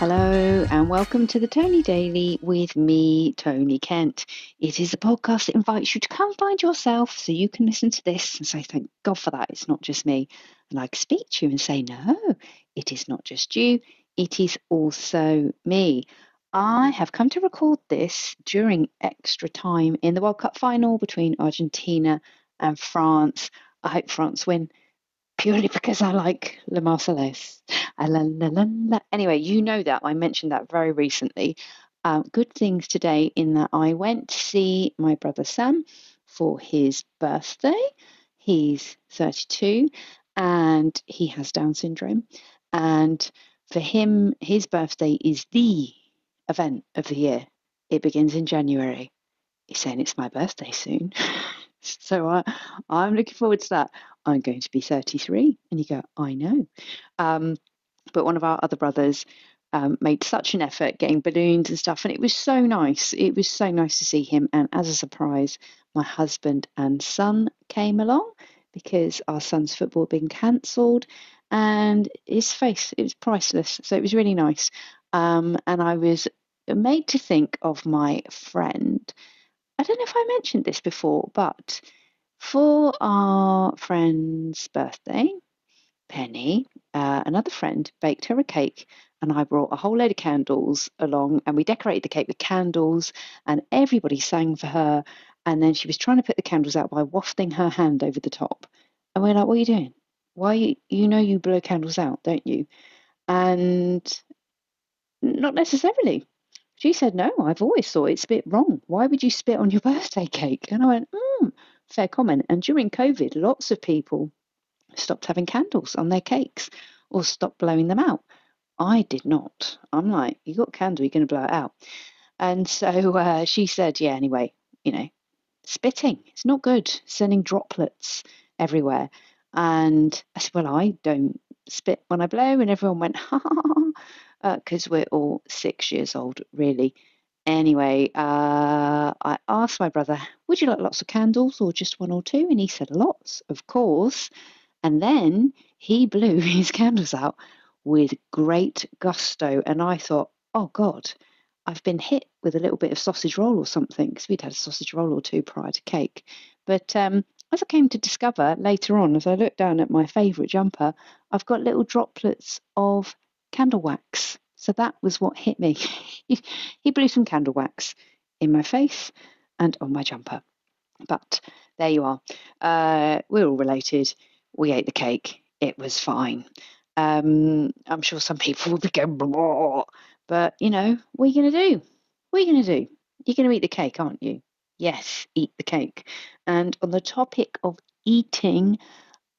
Hello, and welcome to the Tony Daily with me, Tony Kent. It is a podcast that invites you to come find yourself so you can listen to this and say, Thank God for that. It's not just me. And I can speak to you and say, No, it is not just you, it is also me. I have come to record this during extra time in the World Cup final between Argentina and France. I hope France win purely because I like Le Marseillaise. La, la, la, la. Anyway, you know that. I mentioned that very recently. Um, good things today in that I went to see my brother Sam for his birthday. He's 32 and he has Down syndrome. And for him, his birthday is the event of the year. It begins in January. He's saying it's my birthday soon. so I, I'm looking forward to that. I'm going to be 33. And you go, I know. Um, but one of our other brothers um, made such an effort getting balloons and stuff. And it was so nice. It was so nice to see him. And as a surprise, my husband and son came along because our son's football had been cancelled. And his face, it was priceless. So it was really nice. Um, and I was made to think of my friend. I don't know if I mentioned this before, but for our friend's birthday, Penny, uh, another friend, baked her a cake, and I brought a whole load of candles along, and we decorated the cake with candles, and everybody sang for her. And then she was trying to put the candles out by wafting her hand over the top. And we're like, "What are you doing? Why you, you know you blow candles out, don't you?" And not necessarily. She said, No, I've always thought it's a bit wrong. Why would you spit on your birthday cake? And I went, mm, fair comment. And during COVID, lots of people stopped having candles on their cakes or stopped blowing them out. I did not. I'm like, you got candle, you're going to blow it out. And so uh, she said, yeah, anyway, you know, spitting, it's not good, sending droplets everywhere. And I said, well, I don't spit when I blow. And everyone went, ha, because uh, we're all six years old, really. Anyway, uh, I asked my brother, Would you like lots of candles or just one or two? And he said, Lots, of course. And then he blew his candles out with great gusto. And I thought, Oh God, I've been hit with a little bit of sausage roll or something because we'd had a sausage roll or two prior to cake. But um, as I came to discover later on, as I looked down at my favourite jumper, I've got little droplets of candle wax. So that was what hit me. he blew some candle wax in my face and on my jumper. But there you are. Uh, we're all related. We ate the cake. It was fine. Um, I'm sure some people will be going, Blah. but you know, what are you going to do? What are you going to do? You're going to eat the cake, aren't you? Yes, eat the cake. And on the topic of eating,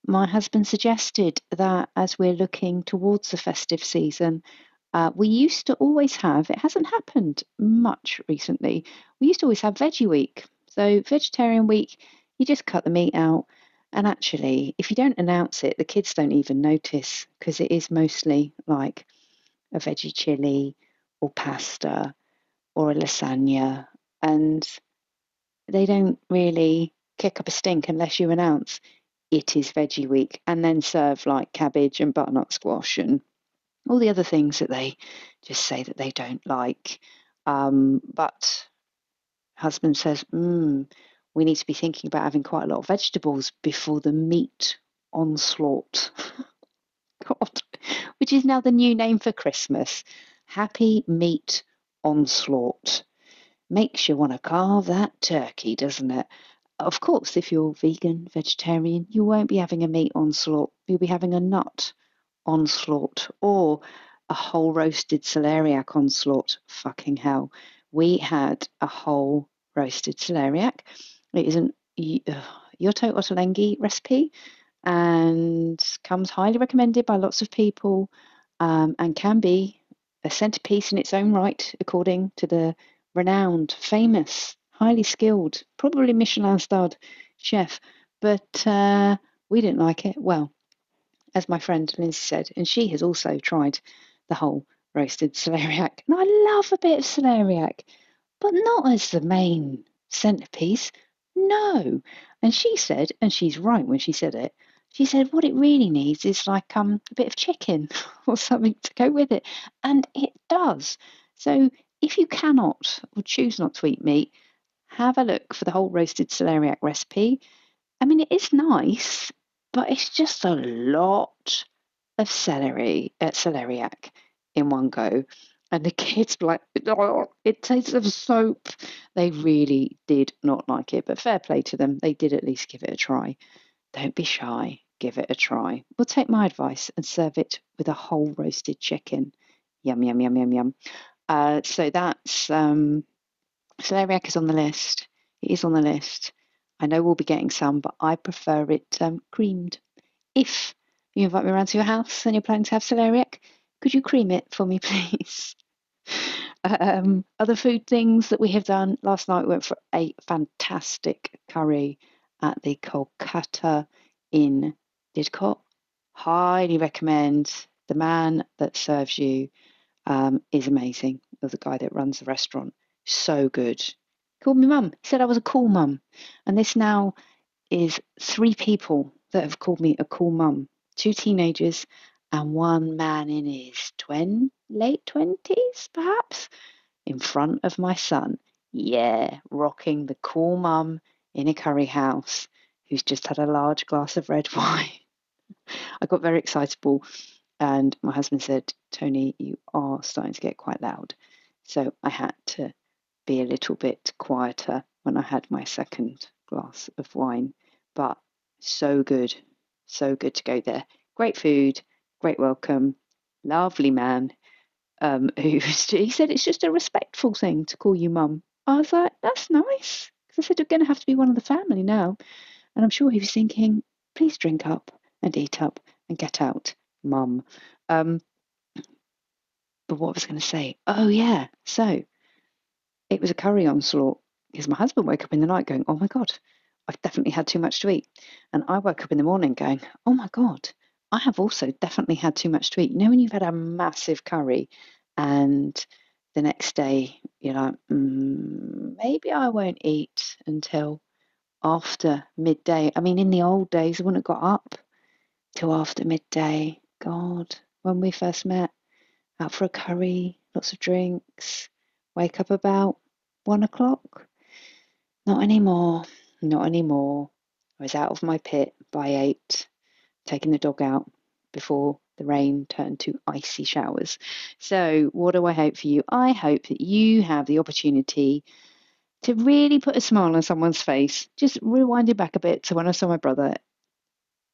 my husband suggested that as we're looking towards the festive season, uh, we used to always have, it hasn't happened much recently, we used to always have Veggie Week. So, Vegetarian Week, you just cut the meat out. And actually, if you don't announce it, the kids don't even notice because it is mostly like a veggie chili or pasta or a lasagna. And they don't really kick up a stink unless you announce it is veggie week and then serve like cabbage and butternut squash and all the other things that they just say that they don't like. Um, but husband says, mm, we need to be thinking about having quite a lot of vegetables before the meat onslaught. God, which is now the new name for Christmas. Happy Meat Onslaught. Makes you want to carve that turkey, doesn't it? Of course, if you're vegan, vegetarian, you won't be having a meat onslaught. You'll be having a nut onslaught or a whole roasted celeriac onslaught. Fucking hell. We had a whole roasted celeriac. It is an Yotam Ottolenghi recipe and comes highly recommended by lots of people um, and can be a centerpiece in its own right, according to the renowned, famous highly skilled, probably Michelin starred chef, but uh, we didn't like it. Well, as my friend Lindsay said, and she has also tried the whole roasted celeriac. And I love a bit of celeriac, but not as the main centerpiece. No. And she said, and she's right when she said it, She said, what it really needs is like um, a bit of chicken or something to go with it. And it does. So if you cannot or choose not to eat meat, have a look for the whole roasted celeriac recipe. I mean, it is nice, but it's just a lot of celery, uh, celeriac in one go. And the kids were like, oh, it tastes of soap. They really did not like it, but fair play to them. They did at least give it a try. Don't be shy. Give it a try. We'll take my advice and serve it with a whole roasted chicken. Yum, yum, yum, yum, yum. Uh, so that's um, celeriac is on the list. It is on the list. I know we'll be getting some, but I prefer it um, creamed. If you invite me around to your house and you're planning to have celeriac, could you cream it for me, please? Um, other food things that we have done last night we went for a fantastic curry at the Kolkata in Didcot. Highly recommend. The man that serves you um, is amazing. The guy that runs the restaurant, so good. Called me mum. He said I was a cool mum, and this now is three people that have called me a cool mum. Two teenagers and one man in his twen- late twenties, perhaps, in front of my son. Yeah, rocking the cool mum in a curry house who's just had a large glass of red wine. I got very excitable, and my husband said, Tony, you are starting to get quite loud. So I had to be a little bit quieter when I had my second glass of wine. But so good, so good to go there. Great food, great welcome, lovely man. Um, who he said it's just a respectful thing to call you mum. I was like, that's nice. Because I said, you're going to have to be one of the family now. And I'm sure he was thinking, please drink up and eat up and get out, mum. Um, but what was I going to say? Oh, yeah. So it was a curry onslaught because my husband woke up in the night going, oh my God, I've definitely had too much to eat. And I woke up in the morning going, oh my God, I have also definitely had too much to eat. You know, when you've had a massive curry and the next day you're like, mm, maybe I won't eat until after midday. I mean, in the old days, I wouldn't have got up till after midday. God, when we first met, out for a curry, lots of drinks, wake up about one o'clock. Not anymore, not anymore. I was out of my pit by eight, taking the dog out before the rain turned to icy showers. So, what do I hope for you? I hope that you have the opportunity to really put a smile on someone's face. Just rewind it back a bit to when I saw my brother.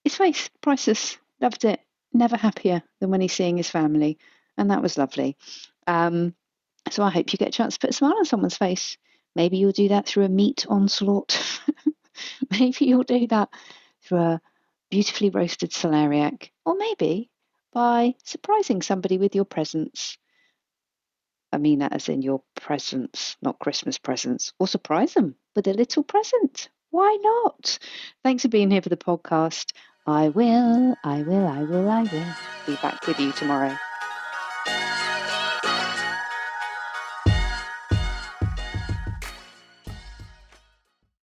His face, priceless, loved it. Never happier than when he's seeing his family, and that was lovely. Um, so I hope you get a chance to put a smile on someone's face. Maybe you'll do that through a meat onslaught. maybe you'll do that through a beautifully roasted celeriac, or maybe by surprising somebody with your presence. I mean that as in your presents, not Christmas presents, or surprise them with a little present. Why not? Thanks for being here for the podcast. I will, I will, I will, I will be back with you tomorrow.